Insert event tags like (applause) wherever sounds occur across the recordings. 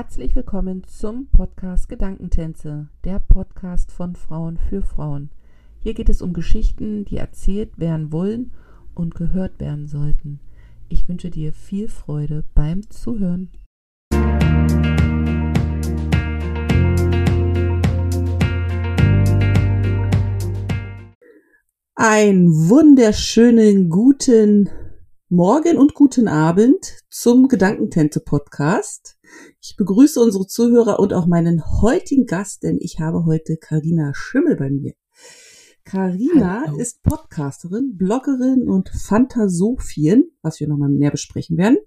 Herzlich willkommen zum Podcast Gedankentänze, der Podcast von Frauen für Frauen. Hier geht es um Geschichten, die erzählt werden wollen und gehört werden sollten. Ich wünsche dir viel Freude beim Zuhören. Einen wunderschönen guten Morgen und guten Abend zum Gedankentänze Podcast. Ich begrüße unsere Zuhörer und auch meinen heutigen Gast, denn ich habe heute Karina Schimmel bei mir. Karina ist Podcasterin, Bloggerin und Phantasophien, was wir nochmal näher besprechen werden.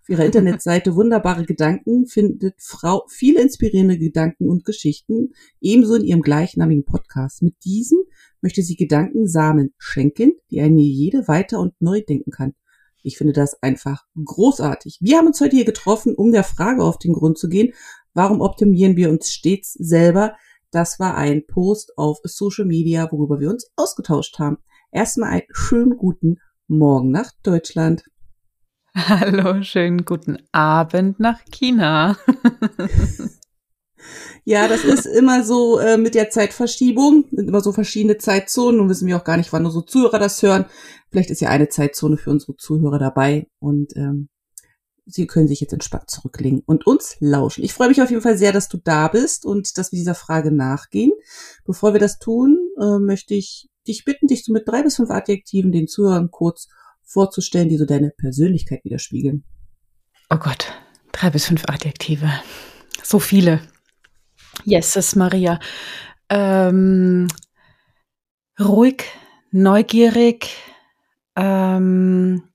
Auf ihrer (laughs) Internetseite Wunderbare Gedanken findet Frau viele inspirierende Gedanken und Geschichten, ebenso in ihrem gleichnamigen Podcast. Mit diesem möchte sie Gedankensamen schenken, die eine jede weiter und neu denken kann. Ich finde das einfach großartig. Wir haben uns heute hier getroffen, um der Frage auf den Grund zu gehen, warum optimieren wir uns stets selber? Das war ein Post auf Social Media, worüber wir uns ausgetauscht haben. Erstmal einen schönen guten Morgen nach Deutschland. Hallo, schönen guten Abend nach China. (laughs) Ja, das ist (laughs) immer so äh, mit der Zeitverschiebung, sind immer so verschiedene Zeitzonen und wissen wir auch gar nicht, wann unsere Zuhörer das hören. Vielleicht ist ja eine Zeitzone für unsere Zuhörer dabei und ähm, sie können sich jetzt entspannt zurücklegen und uns lauschen. Ich freue mich auf jeden Fall sehr, dass du da bist und dass wir dieser Frage nachgehen. Bevor wir das tun, äh, möchte ich dich bitten, dich so mit drei bis fünf Adjektiven den Zuhörern kurz vorzustellen, die so deine Persönlichkeit widerspiegeln. Oh Gott, drei bis fünf Adjektive. So viele. Jesus Maria. Ähm, ruhig, neugierig, ähm,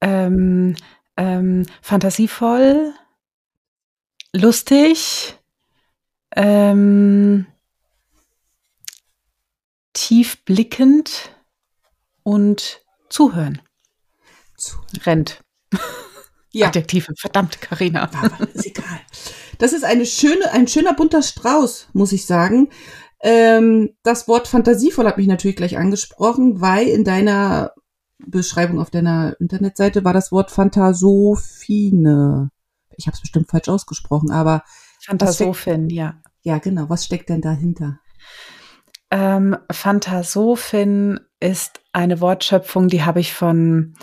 ähm, ähm, fantasievoll, lustig, ähm, tiefblickend und zuhören. zuhören. Rennt. Ja. (laughs) Adjektive, verdammt, Karina. Ist egal. Das ist eine schöne, ein schöner bunter Strauß, muss ich sagen. Ähm, das Wort fantasievoll hat mich natürlich gleich angesprochen, weil in deiner Beschreibung auf deiner Internetseite war das Wort Phantasophine. Ich habe es bestimmt falsch ausgesprochen, aber Phantasophin, ja. Ja, genau. Was steckt denn dahinter? Ähm, Phantasophin ist eine Wortschöpfung, die habe ich von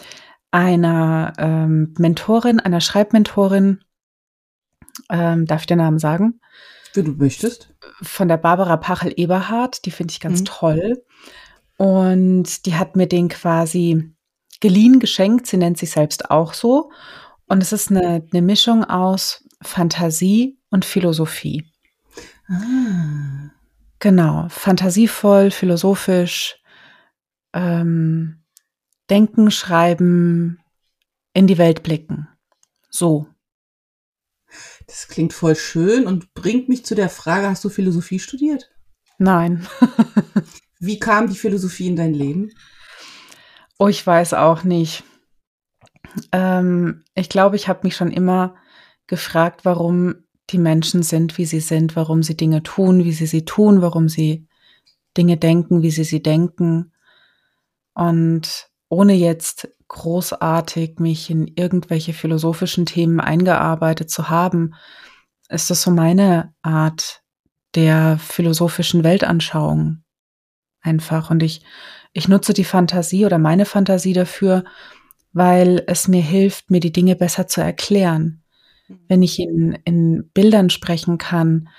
einer ähm, Mentorin, einer Schreibmentorin ähm, darf ich den Namen sagen? Wie du möchtest. Von der Barbara Pachel-Eberhardt, die finde ich ganz mhm. toll. Und die hat mir den quasi geliehen, geschenkt. Sie nennt sich selbst auch so. Und es ist eine, eine Mischung aus Fantasie und Philosophie. Ah. Genau, fantasievoll, philosophisch, ähm, denken, schreiben, in die Welt blicken. So. Das klingt voll schön und bringt mich zu der Frage, hast du Philosophie studiert? Nein. (laughs) Wie kam die Philosophie in dein Leben? Oh, ich weiß auch nicht. Ähm, ich glaube, ich habe mich schon immer gefragt, warum die Menschen sind, wie sie sind, warum sie Dinge tun, wie sie sie tun, warum sie Dinge denken, wie sie sie denken. Und ohne jetzt großartig mich in irgendwelche philosophischen Themen eingearbeitet zu haben, ist das so meine Art der philosophischen Weltanschauung einfach. Und ich, ich nutze die Fantasie oder meine Fantasie dafür, weil es mir hilft, mir die Dinge besser zu erklären. Wenn ich in, in Bildern sprechen kann,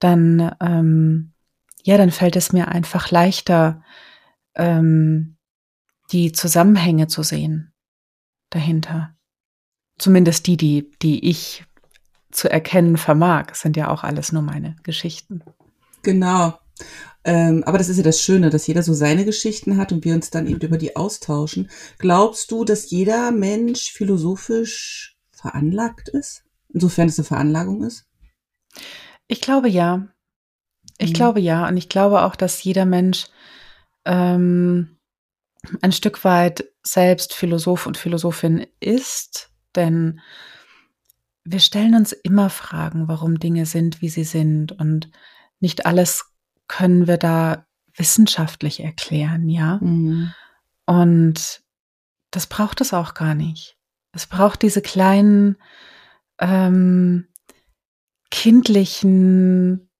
dann, ähm, ja, dann fällt es mir einfach leichter, ähm, die Zusammenhänge zu sehen dahinter. Zumindest die, die, die ich zu erkennen vermag, sind ja auch alles nur meine Geschichten. Genau. Ähm, aber das ist ja das Schöne, dass jeder so seine Geschichten hat und wir uns dann eben über die austauschen. Glaubst du, dass jeder Mensch philosophisch veranlagt ist? Insofern es eine Veranlagung ist? Ich glaube ja. Ich mhm. glaube ja. Und ich glaube auch, dass jeder Mensch ähm, ein Stück weit selbst Philosoph und Philosophin ist, denn wir stellen uns immer Fragen, warum Dinge sind, wie sie sind und nicht alles können wir da wissenschaftlich erklären, ja. Mhm. Und das braucht es auch gar nicht. Es braucht diese kleinen, ähm, kindlichen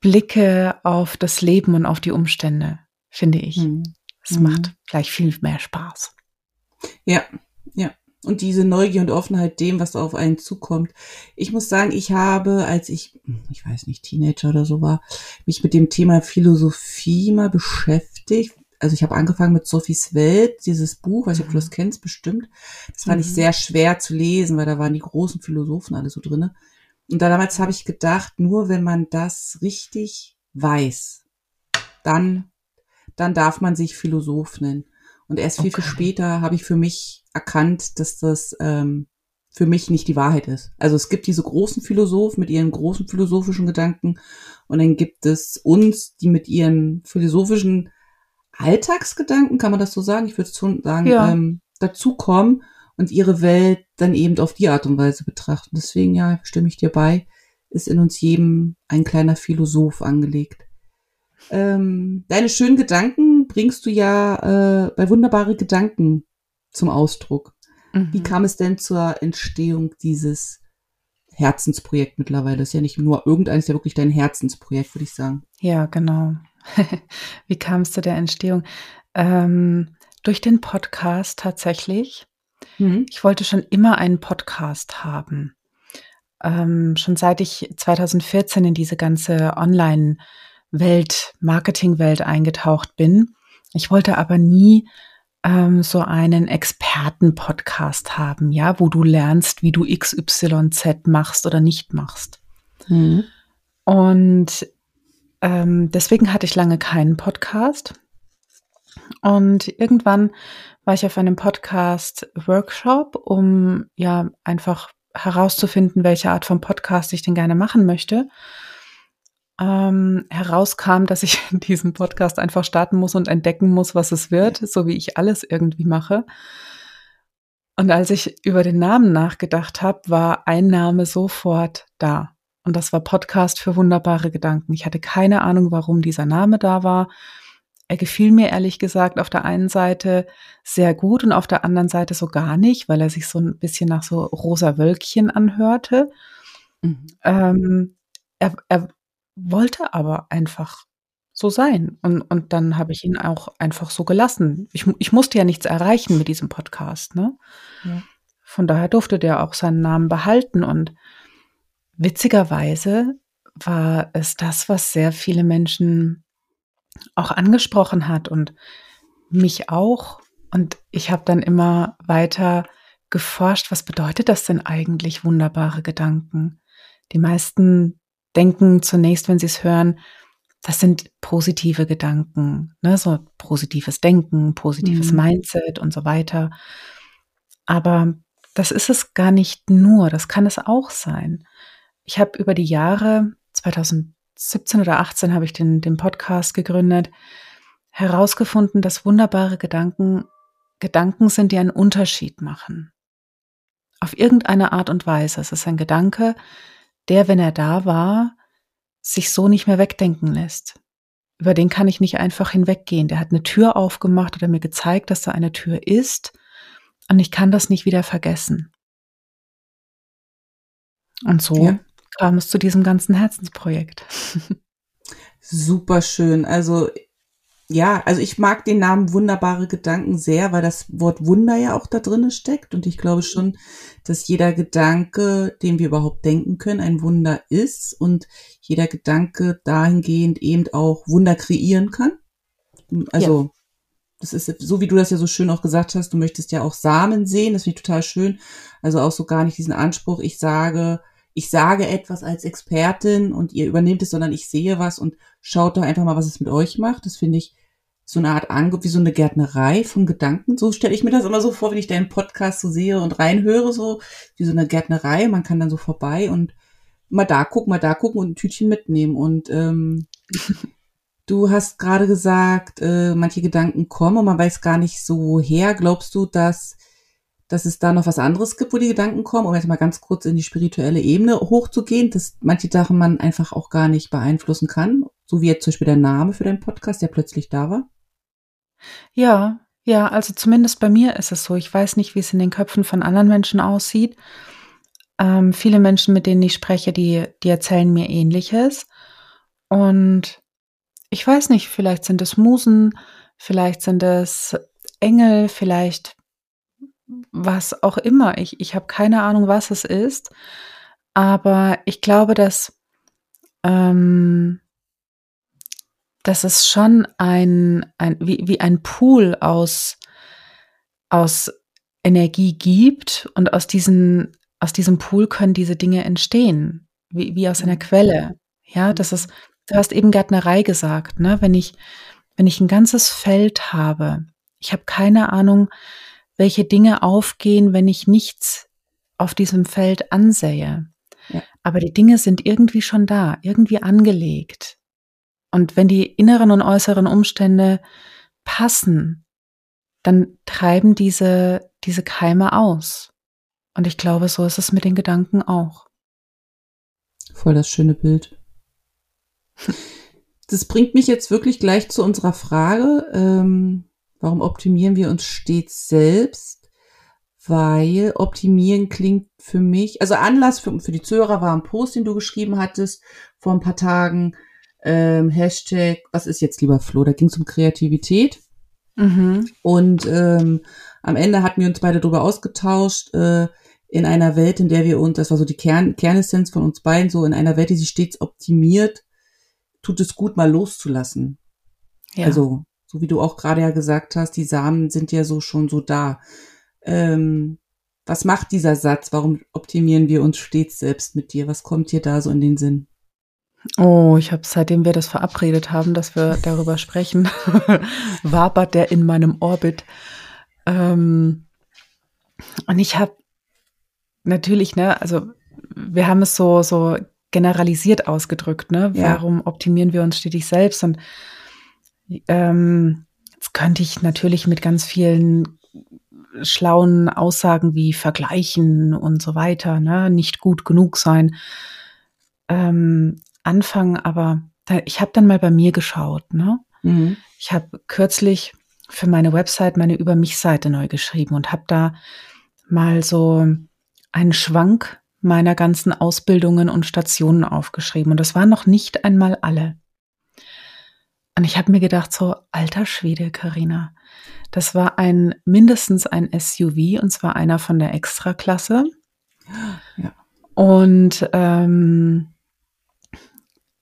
Blicke auf das Leben und auf die Umstände, finde ich. Mhm. Es mhm. macht gleich viel mehr Spaß. Ja, ja. Und diese Neugier und Offenheit dem, was auf einen zukommt. Ich muss sagen, ich habe, als ich, ich weiß nicht, Teenager oder so war, mich mit dem Thema Philosophie mal beschäftigt. Also ich habe angefangen mit Sophies Welt, dieses Buch, weiß nicht, ob du das mhm. kennst, bestimmt. Das fand mhm. ich sehr schwer zu lesen, weil da waren die großen Philosophen alle so drinne. Und damals habe ich gedacht, nur wenn man das richtig weiß, dann, dann darf man sich Philosoph nennen. Und erst viel, okay. viel später habe ich für mich erkannt, dass das ähm, für mich nicht die Wahrheit ist. Also es gibt diese großen Philosophen mit ihren großen philosophischen Gedanken und dann gibt es uns, die mit ihren philosophischen Alltagsgedanken, kann man das so sagen? Ich würde schon sagen, ja. ähm, dazukommen und ihre Welt dann eben auf die Art und Weise betrachten. Deswegen, ja, stimme ich dir bei, ist in uns jedem ein kleiner Philosoph angelegt. Ähm, deine schönen Gedanken bringst du ja äh, bei wunderbare Gedanken zum Ausdruck. Mhm. Wie kam es denn zur Entstehung dieses Herzensprojekt mittlerweile? Das ist ja nicht nur irgendeines, ja wirklich dein Herzensprojekt, würde ich sagen. Ja, genau. (laughs) Wie kam es zu der Entstehung? Ähm, durch den Podcast tatsächlich. Mhm. Ich wollte schon immer einen Podcast haben. Ähm, schon seit ich 2014 in diese ganze Online-Welt, Marketing-Welt eingetaucht bin. Ich wollte aber nie ähm, so einen Experten-Podcast haben, ja, wo du lernst, wie du XYZ machst oder nicht machst. Mhm. Und ähm, deswegen hatte ich lange keinen Podcast. Und irgendwann war ich auf einem Podcast-Workshop, um ja einfach herauszufinden, welche Art von Podcast ich denn gerne machen möchte. Ähm, herauskam, dass ich (laughs) diesen Podcast einfach starten muss und entdecken muss, was es wird, so wie ich alles irgendwie mache. Und als ich über den Namen nachgedacht habe, war ein Name sofort da. Und das war Podcast für wunderbare Gedanken. Ich hatte keine Ahnung, warum dieser Name da war. Er gefiel mir ehrlich gesagt auf der einen Seite sehr gut und auf der anderen Seite so gar nicht, weil er sich so ein bisschen nach so rosa Wölkchen anhörte. Mhm. Ähm, er, er wollte aber einfach so sein. Und, und dann habe ich ihn auch einfach so gelassen. Ich, ich musste ja nichts erreichen mit diesem Podcast. Ne? Ja. Von daher durfte der auch seinen Namen behalten. Und witzigerweise war es das, was sehr viele Menschen auch angesprochen hat und mich auch. Und ich habe dann immer weiter geforscht, was bedeutet das denn eigentlich, wunderbare Gedanken? Die meisten denken zunächst, wenn sie es hören, das sind positive Gedanken, ne? so positives Denken, positives mhm. Mindset und so weiter. Aber das ist es gar nicht nur, das kann es auch sein. Ich habe über die Jahre 2000 17 oder 18 habe ich den, den Podcast gegründet, herausgefunden, dass wunderbare Gedanken Gedanken sind, die einen Unterschied machen. Auf irgendeine Art und Weise. Es ist ein Gedanke, der, wenn er da war, sich so nicht mehr wegdenken lässt. Über den kann ich nicht einfach hinweggehen. Der hat eine Tür aufgemacht oder mir gezeigt, dass da eine Tür ist und ich kann das nicht wieder vergessen. Und so ja kam es zu diesem ganzen Herzensprojekt. (laughs) Super schön. Also ja, also ich mag den Namen Wunderbare Gedanken sehr, weil das Wort Wunder ja auch da drin steckt. Und ich glaube schon, dass jeder Gedanke, den wir überhaupt denken können, ein Wunder ist und jeder Gedanke dahingehend eben auch Wunder kreieren kann. Also, ja. das ist so, wie du das ja so schön auch gesagt hast, du möchtest ja auch Samen sehen, das finde ich total schön. Also auch so gar nicht diesen Anspruch, ich sage, ich sage etwas als Expertin und ihr übernehmt es, sondern ich sehe was und schaut doch einfach mal, was es mit euch macht. Das finde ich so eine Art Angebot, wie so eine Gärtnerei von Gedanken. So stelle ich mir das immer so vor, wenn ich deinen Podcast so sehe und reinhöre, so wie so eine Gärtnerei. Man kann dann so vorbei und mal da gucken, mal da gucken und ein Tütchen mitnehmen. Und ähm, (laughs) du hast gerade gesagt, äh, manche Gedanken kommen und man weiß gar nicht so woher. Glaubst du, dass dass es da noch was anderes gibt, wo die Gedanken kommen, um jetzt mal ganz kurz in die spirituelle Ebene hochzugehen, dass manche Sachen man einfach auch gar nicht beeinflussen kann, so wie jetzt zum Beispiel der Name für deinen Podcast, der plötzlich da war? Ja, ja, also zumindest bei mir ist es so. Ich weiß nicht, wie es in den Köpfen von anderen Menschen aussieht, Ähm, viele Menschen, mit denen ich spreche, die, die erzählen mir ähnliches. Und ich weiß nicht, vielleicht sind es Musen, vielleicht sind es Engel, vielleicht was auch immer. Ich, ich habe keine Ahnung, was es ist. Aber ich glaube, dass, ähm, dass es schon ein, ein wie, wie ein Pool aus, aus Energie gibt und aus, diesen, aus diesem Pool können diese Dinge entstehen, wie, wie aus einer. Quelle. Ja, das ist, du hast eben Gärtnerei gesagt, ne? Wenn ich, wenn ich ein ganzes Feld habe, ich habe keine Ahnung, welche Dinge aufgehen, wenn ich nichts auf diesem Feld ansähe. Ja. Aber die Dinge sind irgendwie schon da, irgendwie angelegt. Und wenn die inneren und äußeren Umstände passen, dann treiben diese, diese Keime aus. Und ich glaube, so ist es mit den Gedanken auch. Voll das schöne Bild. (laughs) Das bringt mich jetzt wirklich gleich zu unserer Frage, ähm, warum optimieren wir uns stets selbst? Weil optimieren klingt für mich, also Anlass für, für die Zuhörer war ein Post, den du geschrieben hattest vor ein paar Tagen, ähm, Hashtag, was ist jetzt lieber Flo? Da ging es um Kreativität. Mhm. Und ähm, am Ende hatten wir uns beide darüber ausgetauscht, äh, in einer Welt, in der wir uns, das war so die Kern, Kernessenz von uns beiden, so in einer Welt, die sich stets optimiert, tut es gut, mal loszulassen. Ja. Also, so wie du auch gerade ja gesagt hast, die Samen sind ja so schon so da. Ähm, was macht dieser Satz? Warum optimieren wir uns stets selbst mit dir? Was kommt dir da so in den Sinn? Oh, ich habe seitdem wir das verabredet haben, dass wir darüber sprechen, (laughs) wabert der in meinem Orbit. Ähm, und ich habe natürlich, ne, also wir haben es so so generalisiert ausgedrückt, ne? Ja. Warum optimieren wir uns stetig selbst? Und ähm, jetzt könnte ich natürlich mit ganz vielen schlauen Aussagen wie vergleichen und so weiter, ne, nicht gut genug sein. Ähm, anfangen, aber da, ich habe dann mal bei mir geschaut. Ne? Mhm. Ich habe kürzlich für meine Website meine Über mich-Seite neu geschrieben und habe da mal so einen Schwank meiner ganzen Ausbildungen und Stationen aufgeschrieben. Und das waren noch nicht einmal alle. Und ich habe mir gedacht, so, alter Schwede, Karina. Das war ein mindestens ein SUV und zwar einer von der Extraklasse. Ja. Und ähm,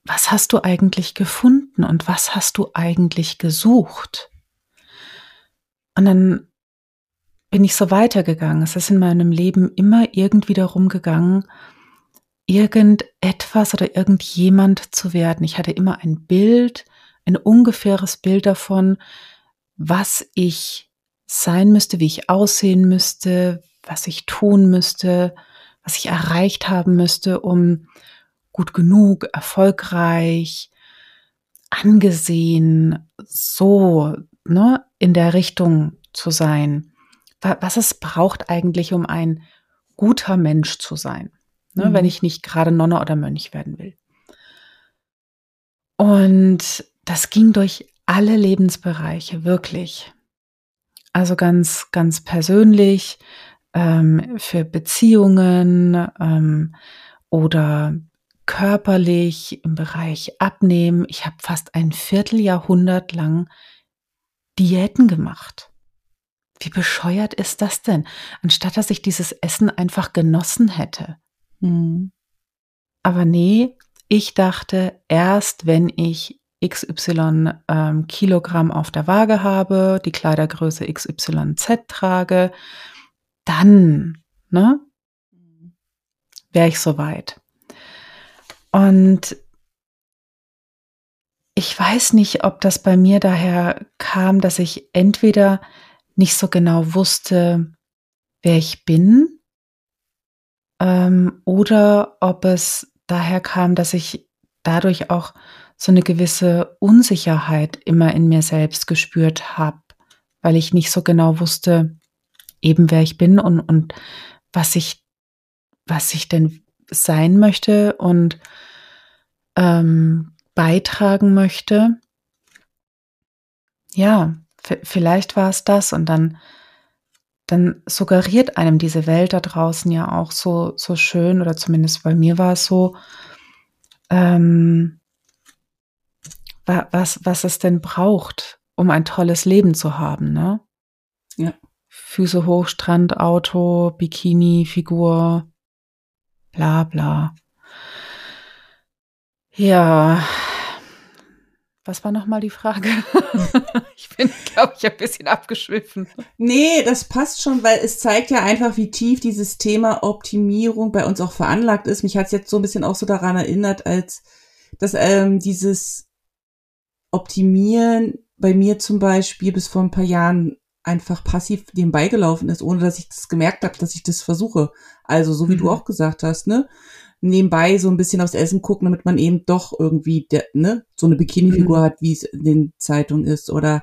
was hast du eigentlich gefunden und was hast du eigentlich gesucht? Und dann bin ich so weitergegangen. Es ist in meinem Leben immer irgendwie darum gegangen, irgendetwas oder irgendjemand zu werden. Ich hatte immer ein Bild, ein ungefähres Bild davon, was ich sein müsste, wie ich aussehen müsste, was ich tun müsste, was ich erreicht haben müsste, um gut genug, erfolgreich, angesehen, so ne, in der Richtung zu sein. Was es braucht eigentlich, um ein guter Mensch zu sein, ne, mhm. wenn ich nicht gerade Nonne oder Mönch werden will. Und das ging durch alle Lebensbereiche, wirklich. Also ganz, ganz persönlich, ähm, für Beziehungen ähm, oder körperlich, im Bereich Abnehmen. Ich habe fast ein Vierteljahrhundert lang Diäten gemacht. Wie bescheuert ist das denn? Anstatt dass ich dieses Essen einfach genossen hätte. Mhm. Aber nee, ich dachte, erst wenn ich XY ähm, Kilogramm auf der Waage habe, die Kleidergröße XYZ trage, dann, ne, mhm. wäre ich soweit. Und ich weiß nicht, ob das bei mir daher kam, dass ich entweder nicht so genau wusste, wer ich bin, ähm, oder ob es daher kam, dass ich dadurch auch so eine gewisse Unsicherheit immer in mir selbst gespürt habe, weil ich nicht so genau wusste, eben wer ich bin und, und was ich, was ich denn sein möchte und ähm, beitragen möchte. Ja, vielleicht war es das und dann dann suggeriert einem diese Welt da draußen ja auch so, so schön, oder zumindest bei mir war es so, ähm, was, was es denn braucht, um ein tolles Leben zu haben, ne? Ja. Füße hoch, Strand, Auto, Bikini, Figur, bla bla. Ja. Was war nochmal die Frage? (laughs) ich bin, glaube ich, ein bisschen abgeschwiffen. Nee, das passt schon, weil es zeigt ja einfach, wie tief dieses Thema Optimierung bei uns auch veranlagt ist. Mich hat es jetzt so ein bisschen auch so daran erinnert, als dass ähm, dieses Optimieren bei mir zum Beispiel bis vor ein paar Jahren einfach passiv nebenbei gelaufen ist, ohne dass ich das gemerkt habe, dass ich das versuche. Also so wie mhm. du auch gesagt hast, ne? Nebenbei so ein bisschen aufs Essen gucken, damit man eben doch irgendwie der, ne, so eine Bikini-Figur mhm. hat, wie es in den Zeitungen ist. Oder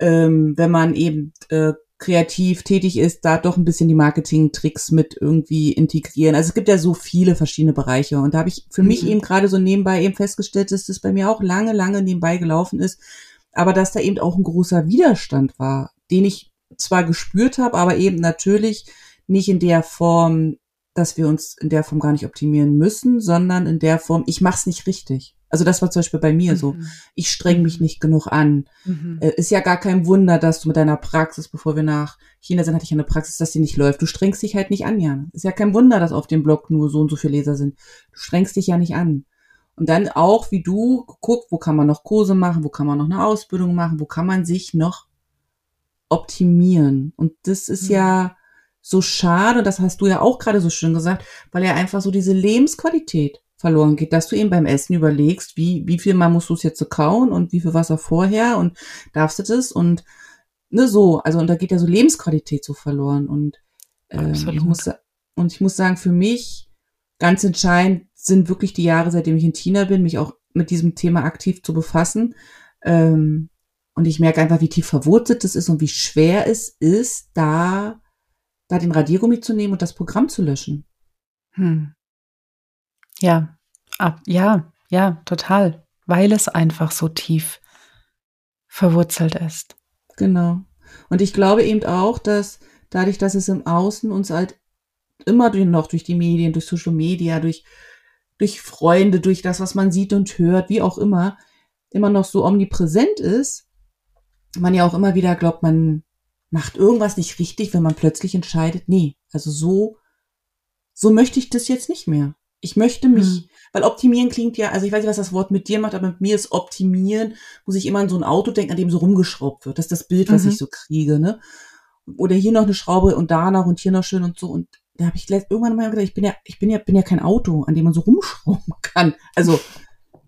ähm, wenn man eben äh, kreativ tätig ist, da doch ein bisschen die Marketing-Tricks mit irgendwie integrieren. Also es gibt ja so viele verschiedene Bereiche. Und da habe ich für mhm. mich eben gerade so nebenbei eben festgestellt, dass das bei mir auch lange, lange nebenbei gelaufen ist. Aber dass da eben auch ein großer Widerstand war, den ich zwar gespürt habe, aber eben natürlich nicht in der Form, dass wir uns in der Form gar nicht optimieren müssen, sondern in der Form, ich mache es nicht richtig. Also das war zum Beispiel bei mir mhm. so. Ich streng mich mhm. nicht genug an. Mhm. Äh, ist ja gar kein Wunder, dass du mit deiner Praxis, bevor wir nach China sind, hatte ich eine Praxis, dass die nicht läuft. Du strengst dich halt nicht an, Jan. Ist ja kein Wunder, dass auf dem Blog nur so und so viele Leser sind. Du strengst dich ja nicht an. Und dann auch, wie du, guck, wo kann man noch Kurse machen, wo kann man noch eine Ausbildung machen, wo kann man sich noch optimieren. Und das ist mhm. ja so schade, das hast du ja auch gerade so schön gesagt, weil ja einfach so diese Lebensqualität verloren geht, dass du eben beim Essen überlegst, wie, wie viel mal musst du es jetzt so kauen und wie viel Wasser vorher und darfst du das und ne, so, also und da geht ja so Lebensqualität so verloren und äh, ich muss und ich muss sagen, für mich ganz entscheidend sind wirklich die Jahre, seitdem ich in China bin, mich auch mit diesem Thema aktiv zu befassen. Ähm, und ich merke einfach, wie tief verwurzelt es ist und wie schwer es ist, da, da den Radiergummi zu nehmen und das Programm zu löschen. Hm. Ja, ab, ja, ja, total. Weil es einfach so tief verwurzelt ist. Genau. Und ich glaube eben auch, dass dadurch, dass es im Außen uns halt immer noch durch die Medien, durch Social Media, durch, durch Freunde, durch das, was man sieht und hört, wie auch immer, immer noch so omnipräsent ist, man ja auch immer wieder glaubt, man macht irgendwas nicht richtig, wenn man plötzlich entscheidet, nee, also so, so möchte ich das jetzt nicht mehr. Ich möchte mich, hm. weil optimieren klingt ja, also ich weiß nicht, was das Wort mit dir macht, aber mit mir ist optimieren, muss ich immer an so ein Auto denken, an dem so rumgeschraubt wird. Das ist das Bild, was mhm. ich so kriege, ne? Oder hier noch eine Schraube und da noch und hier noch schön und so. Und da habe ich irgendwann mal gedacht, ich bin ja, ich bin ja, bin ja kein Auto, an dem man so rumschrauben (laughs) kann. Also,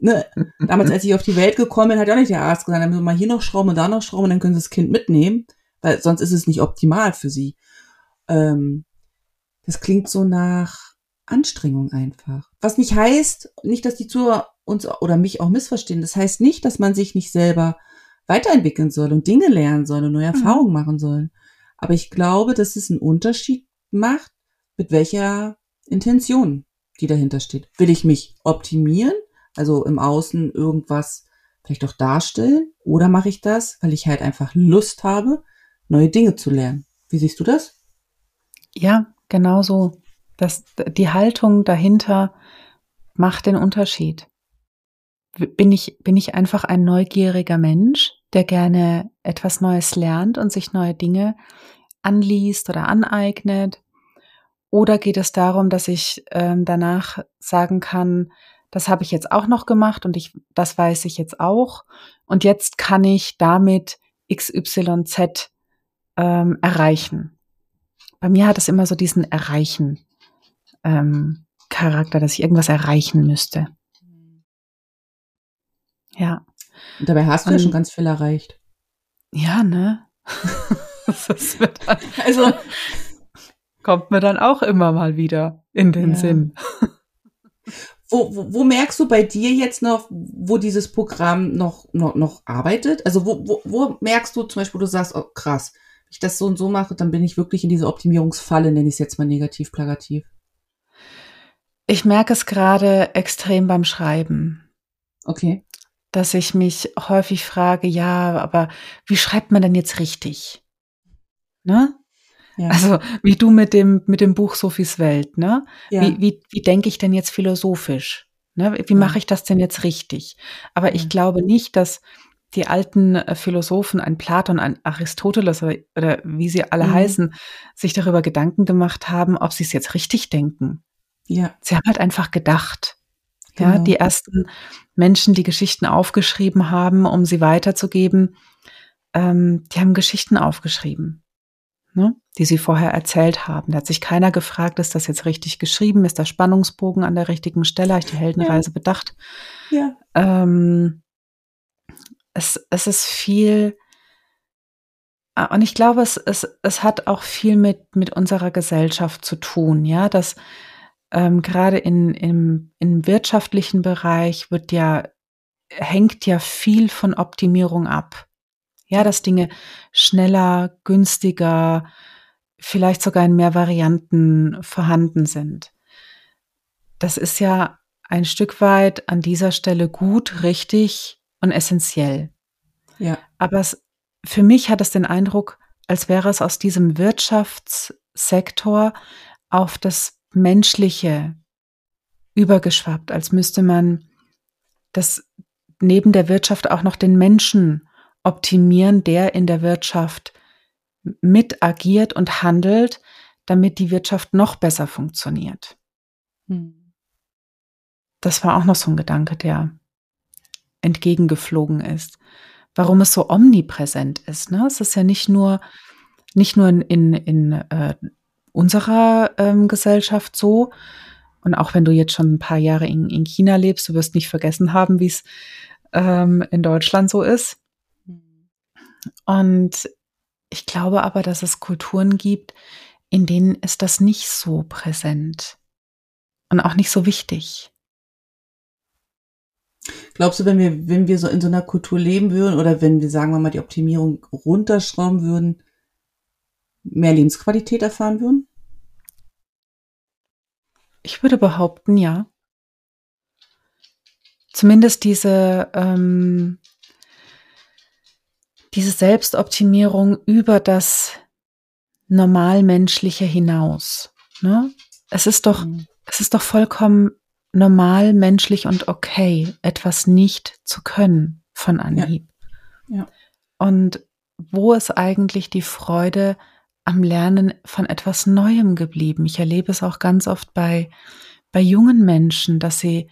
ne, (laughs) damals, als ich auf die Welt gekommen bin, hat ja auch nicht der Arzt gesagt, dann müssen wir mal hier noch schrauben und da noch schrauben und dann können sie das Kind mitnehmen, weil sonst ist es nicht optimal für sie. Ähm, das klingt so nach Anstrengung einfach. Was nicht heißt, nicht, dass die Zuhörer uns oder mich auch missverstehen. Das heißt nicht, dass man sich nicht selber weiterentwickeln soll und Dinge lernen soll und neue mhm. Erfahrungen machen soll. Aber ich glaube, dass es einen Unterschied macht, mit welcher Intention die dahinter steht. Will ich mich optimieren, also im Außen irgendwas vielleicht auch darstellen, oder mache ich das, weil ich halt einfach Lust habe, neue Dinge zu lernen? Wie siehst du das? Ja, genau so. Das, die Haltung dahinter macht den Unterschied. Bin ich, bin ich einfach ein neugieriger Mensch, der gerne etwas Neues lernt und sich neue Dinge anliest oder aneignet? Oder geht es darum, dass ich ähm, danach sagen kann, das habe ich jetzt auch noch gemacht und ich, das weiß ich jetzt auch. Und jetzt kann ich damit XYZ ähm, erreichen. Bei mir hat es immer so diesen Erreichen ähm, Charakter, dass ich irgendwas erreichen müsste. Ja. Und dabei hast du und, ja schon ganz viel erreicht. Ja, ne? (laughs) (laughs) also kommt mir dann auch immer mal wieder in den ja. Sinn. Wo, wo, wo merkst du bei dir jetzt noch, wo dieses Programm noch, noch, noch arbeitet? Also wo, wo, wo merkst du zum Beispiel, du sagst, oh krass, wenn ich das so und so mache, dann bin ich wirklich in diese Optimierungsfalle, nenne ich es jetzt mal negativ, plagativ. Ich merke es gerade extrem beim Schreiben. Okay. Dass ich mich häufig frage, ja, aber wie schreibt man denn jetzt richtig? Ne? Ja. Also wie du mit dem, mit dem Buch Sophies Welt, ne? Ja. Wie, wie, wie denke ich denn jetzt philosophisch? Ne? Wie mache ich das denn jetzt richtig? Aber ich glaube nicht, dass die alten äh, Philosophen, ein Platon, ein Aristoteles oder, oder wie sie alle mhm. heißen, sich darüber Gedanken gemacht haben, ob sie es jetzt richtig denken. Ja. Sie haben halt einfach gedacht. Genau. Ja, die ersten Menschen, die Geschichten aufgeschrieben haben, um sie weiterzugeben, ähm, die haben Geschichten aufgeschrieben, ne, die sie vorher erzählt haben. Da hat sich keiner gefragt, ist das jetzt richtig geschrieben? Ist der Spannungsbogen an der richtigen Stelle? Habe ich die Heldenreise ja. bedacht? Ja. Ähm, es, es ist viel, und ich glaube, es, es, es hat auch viel mit, mit unserer Gesellschaft zu tun, ja, dass ähm, gerade in, im, im wirtschaftlichen Bereich wird ja, hängt ja viel von Optimierung ab. Ja, dass Dinge schneller, günstiger, vielleicht sogar in mehr Varianten vorhanden sind. Das ist ja ein Stück weit an dieser Stelle gut, richtig und essentiell. Ja. Aber es, für mich hat es den Eindruck, als wäre es aus diesem Wirtschaftssektor auf das Menschliche übergeschwappt, als müsste man das neben der Wirtschaft auch noch den Menschen optimieren, der in der Wirtschaft mit agiert und handelt, damit die Wirtschaft noch besser funktioniert. Hm. Das war auch noch so ein Gedanke, der entgegengeflogen ist. Warum es so omnipräsent ist. Ne? Es ist ja nicht nur, nicht nur in, in, in äh, unserer ähm, Gesellschaft so. Und auch wenn du jetzt schon ein paar Jahre in, in China lebst, du wirst nicht vergessen haben, wie es ähm, in Deutschland so ist. Und ich glaube aber, dass es Kulturen gibt, in denen ist das nicht so präsent und auch nicht so wichtig. Glaubst du, wenn wir, wenn wir so in so einer Kultur leben würden oder wenn wir, sagen wir mal, die Optimierung runterschrauben würden, mehr Lebensqualität erfahren würden? Ich würde behaupten, ja. Zumindest diese, ähm, diese Selbstoptimierung über das Normalmenschliche hinaus. Ne? Es ist doch, mhm. es ist doch vollkommen normal, menschlich und okay, etwas nicht zu können von Anhieb. Ja. ja. Und wo ist eigentlich die Freude am Lernen von etwas Neuem geblieben. Ich erlebe es auch ganz oft bei, bei jungen Menschen, dass sie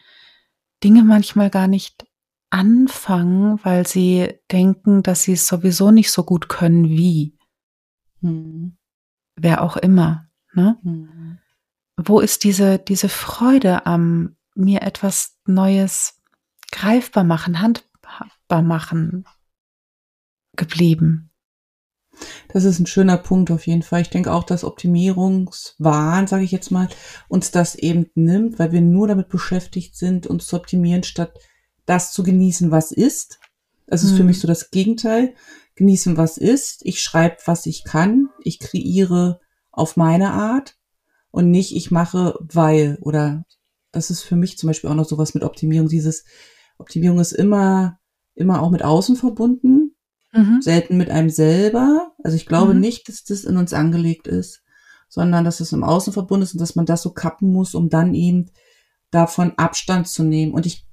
Dinge manchmal gar nicht anfangen, weil sie denken, dass sie es sowieso nicht so gut können wie. Hm. Wer auch immer. Ne? Hm. Wo ist diese, diese Freude am mir etwas Neues greifbar machen, handbar machen geblieben? Das ist ein schöner Punkt auf jeden Fall. Ich denke auch, dass Optimierungswahn, sage ich jetzt mal, uns das eben nimmt, weil wir nur damit beschäftigt sind, uns zu optimieren, statt das zu genießen, was ist. Das ist mhm. für mich so das Gegenteil. Genießen, was ist. Ich schreibe, was ich kann. Ich kreiere auf meine Art und nicht, ich mache, weil oder das ist für mich zum Beispiel auch noch sowas mit Optimierung. Dieses Optimierung ist immer, immer auch mit außen verbunden mhm. selten mit einem selber. Also ich glaube mhm. nicht, dass das in uns angelegt ist, sondern dass es im Außen verbunden ist und dass man das so kappen muss, um dann eben davon Abstand zu nehmen. Und ich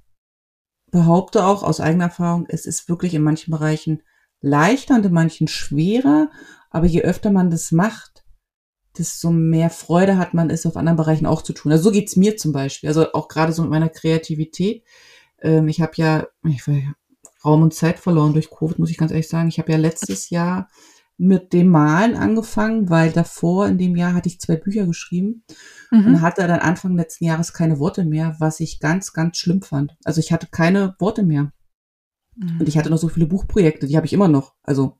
behaupte auch aus eigener Erfahrung, es ist wirklich in manchen Bereichen leichter und in manchen schwerer, aber je öfter man das macht, desto mehr Freude hat man es auf anderen Bereichen auch zu tun. Also so geht's mir zum Beispiel. Also auch gerade so mit meiner Kreativität. Ähm, ich habe ja, ich war ja Raum und Zeit verloren durch Covid, muss ich ganz ehrlich sagen. Ich habe ja letztes Jahr mit dem Malen angefangen, weil davor in dem Jahr hatte ich zwei Bücher geschrieben mhm. und hatte dann Anfang letzten Jahres keine Worte mehr, was ich ganz, ganz schlimm fand. Also ich hatte keine Worte mehr. Mhm. Und ich hatte noch so viele Buchprojekte, die habe ich immer noch. Also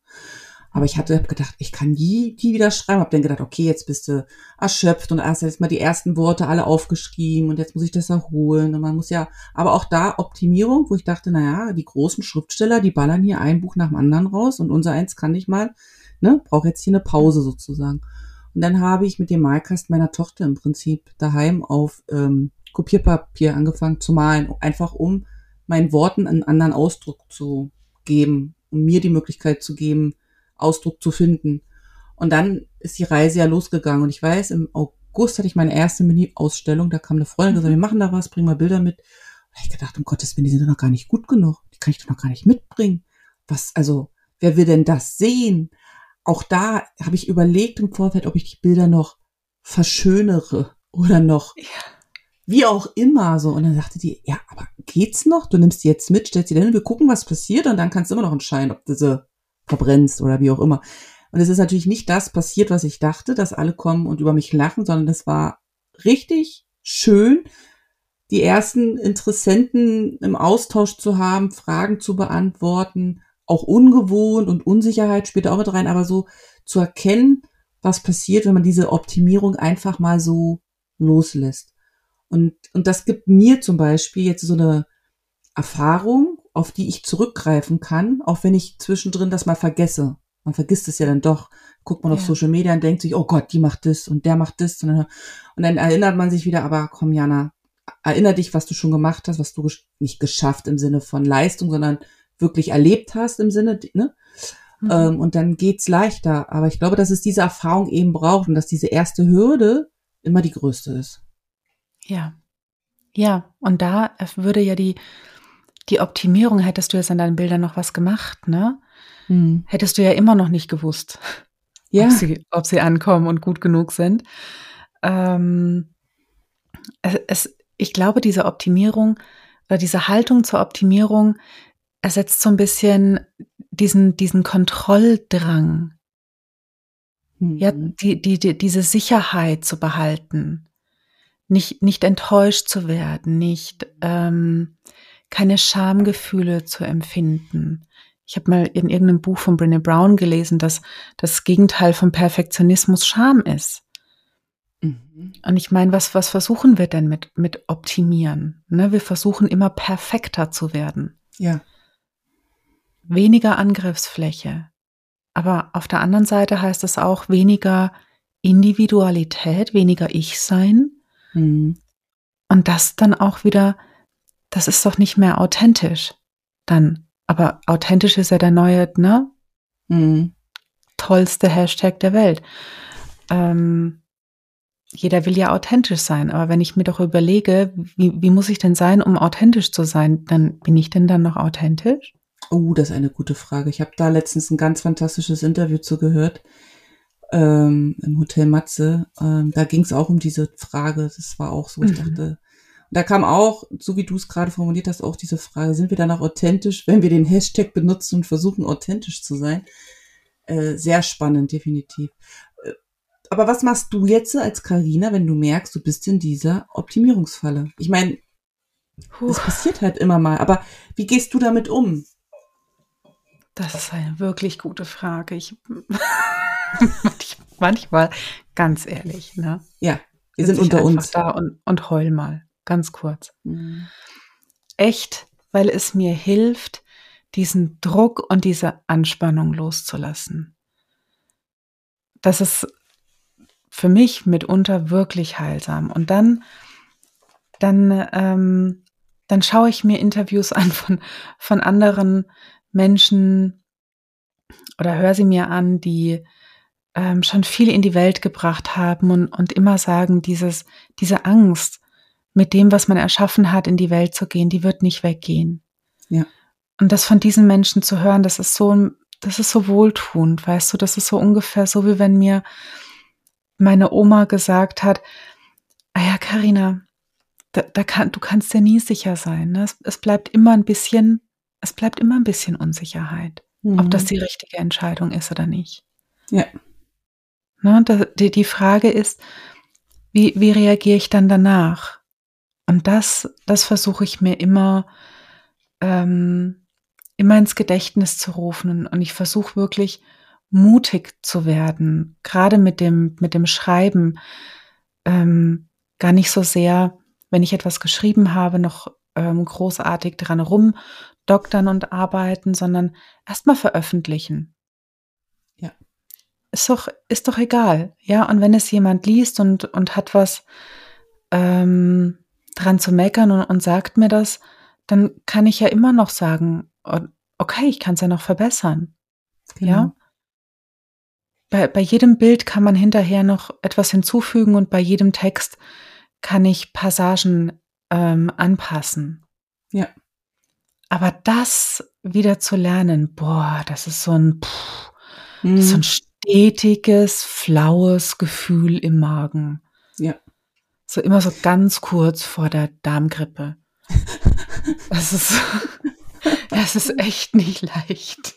aber ich hatte hab gedacht, ich kann die, die wieder schreiben. Hab dann gedacht, okay, jetzt bist du erschöpft und hast jetzt mal die ersten Worte alle aufgeschrieben und jetzt muss ich das erholen. Und man muss ja, aber auch da Optimierung, wo ich dachte, naja, die großen Schriftsteller, die ballern hier ein Buch nach dem anderen raus und unser eins kann ich mal, ne, brauche jetzt hier eine Pause sozusagen. Und dann habe ich mit dem Malkasten meiner Tochter im Prinzip daheim auf ähm, Kopierpapier angefangen zu malen, einfach um meinen Worten einen anderen Ausdruck zu geben, um mir die Möglichkeit zu geben, Ausdruck zu finden. Und dann ist die Reise ja losgegangen. Und ich weiß, im August hatte ich meine erste Mini-Ausstellung. Da kam eine Freundin und gesagt, wir machen da was, bring mal Bilder mit. Und ich gedacht, um Gottes Willen, die sind doch noch gar nicht gut genug. Die kann ich doch noch gar nicht mitbringen. Was, also, wer will denn das sehen? Auch da habe ich überlegt im Vorfeld, ob ich die Bilder noch verschönere oder noch ja. wie auch immer so. Und dann sagte die, ja, aber geht's noch? Du nimmst die jetzt mit, stellst sie dann hin, wir gucken, was passiert und dann kannst du immer noch entscheiden, ob du sie verbrennst oder wie auch immer. Und es ist natürlich nicht das passiert, was ich dachte, dass alle kommen und über mich lachen, sondern es war richtig schön, die ersten Interessenten im Austausch zu haben, Fragen zu beantworten, auch ungewohnt und Unsicherheit spielt auch mit rein, aber so zu erkennen, was passiert, wenn man diese Optimierung einfach mal so loslässt. Und, und das gibt mir zum Beispiel jetzt so eine Erfahrung, auf die ich zurückgreifen kann, auch wenn ich zwischendrin das mal vergesse. Man vergisst es ja dann doch. Guckt man ja. auf Social Media und denkt sich, oh Gott, die macht das und der macht das. Und dann, und dann erinnert man sich wieder, aber komm, Jana, erinner dich, was du schon gemacht hast, was du nicht geschafft im Sinne von Leistung, sondern wirklich erlebt hast im Sinne, ne? Mhm. Ähm, und dann geht's leichter. Aber ich glaube, dass es diese Erfahrung eben braucht und dass diese erste Hürde immer die größte ist. Ja. Ja. Und da würde ja die, die Optimierung, hättest du jetzt an deinen Bildern noch was gemacht, ne? Mhm. Hättest du ja immer noch nicht gewusst, (laughs) ja. ob, sie, ob sie ankommen und gut genug sind. Ähm, es, es, ich glaube, diese Optimierung oder diese Haltung zur Optimierung ersetzt so ein bisschen diesen, diesen Kontrolldrang. Mhm. Ja, die, die, die, diese Sicherheit zu behalten. Nicht, nicht enttäuscht zu werden, nicht ähm, keine Schamgefühle zu empfinden. Ich habe mal in irgendeinem Buch von Brené Brown gelesen, dass das Gegenteil von Perfektionismus Scham ist. Mhm. Und ich meine, was, was versuchen wir denn mit, mit optimieren? Ne, wir versuchen immer perfekter zu werden. Ja weniger Angriffsfläche. Aber auf der anderen Seite heißt es auch weniger Individualität, weniger Ich-Sein. Mhm. Und das dann auch wieder, das ist doch nicht mehr authentisch. Dann, aber authentisch ist ja der neue, ne? Mhm. Tollste Hashtag der Welt. Ähm, jeder will ja authentisch sein, aber wenn ich mir doch überlege, wie, wie muss ich denn sein, um authentisch zu sein, dann bin ich denn dann noch authentisch? Oh, das ist eine gute Frage. Ich habe da letztens ein ganz fantastisches Interview zugehört ähm, im Hotel Matze. Ähm, da ging es auch um diese Frage. Das war auch so, ich mhm. dachte, da kam auch, so wie du es gerade formuliert hast, auch diese Frage, sind wir danach authentisch, wenn wir den Hashtag benutzen und versuchen, authentisch zu sein? Äh, sehr spannend, definitiv. Äh, aber was machst du jetzt als Karina, wenn du merkst, du bist in dieser Optimierungsfalle? Ich meine, es passiert halt immer mal, aber wie gehst du damit um? Das ist eine wirklich gute Frage. (laughs) Ich, manchmal, ganz ehrlich, ne? Ja, wir sind unter uns. Da und, und heul mal, ganz kurz. Mhm. Echt, weil es mir hilft, diesen Druck und diese Anspannung loszulassen. Das ist für mich mitunter wirklich heilsam. Und dann, dann, ähm, dann schaue ich mir Interviews an von, von anderen Menschen oder höre sie mir an, die ähm, schon viel in die Welt gebracht haben und, und immer sagen, dieses, diese Angst, mit dem, was man erschaffen hat, in die Welt zu gehen, die wird nicht weggehen. Ja. Und das von diesen Menschen zu hören, das ist so, das ist so wohltuend, weißt du, das ist so ungefähr so, wie wenn mir meine Oma gesagt hat, ah ja, Carina, da, da kann, du kannst ja nie sicher sein. Ne? Es, es bleibt immer ein bisschen es bleibt immer ein bisschen Unsicherheit, mhm. ob das mhm. die richtige Entscheidung ist oder nicht. Ja. Ne, die, die Frage ist, wie, wie reagiere ich dann danach? Und das, das versuche ich mir immer, ähm, immer ins Gedächtnis zu rufen. Und ich versuche wirklich mutig zu werden, gerade mit dem, mit dem Schreiben. Ähm, gar nicht so sehr, wenn ich etwas geschrieben habe, noch ähm, großartig dran rumdoktern und arbeiten, sondern erstmal veröffentlichen. Ja. Ist doch, ist doch egal. Ja, und wenn es jemand liest und, und hat was ähm, dran zu meckern und, und sagt mir das, dann kann ich ja immer noch sagen, okay, ich kann es ja noch verbessern. Genau. Ja. bei, bei jedem Bild kann man hinterher noch etwas hinzufügen und bei jedem Text kann ich Passagen ähm, anpassen. Ja. Aber das wieder zu lernen, boah, das ist so ein, pff, Mhm. so ein stetiges, flaues Gefühl im Magen. Ja. So immer so ganz kurz vor der Darmgrippe. (laughs) Das ist, das ist echt nicht leicht.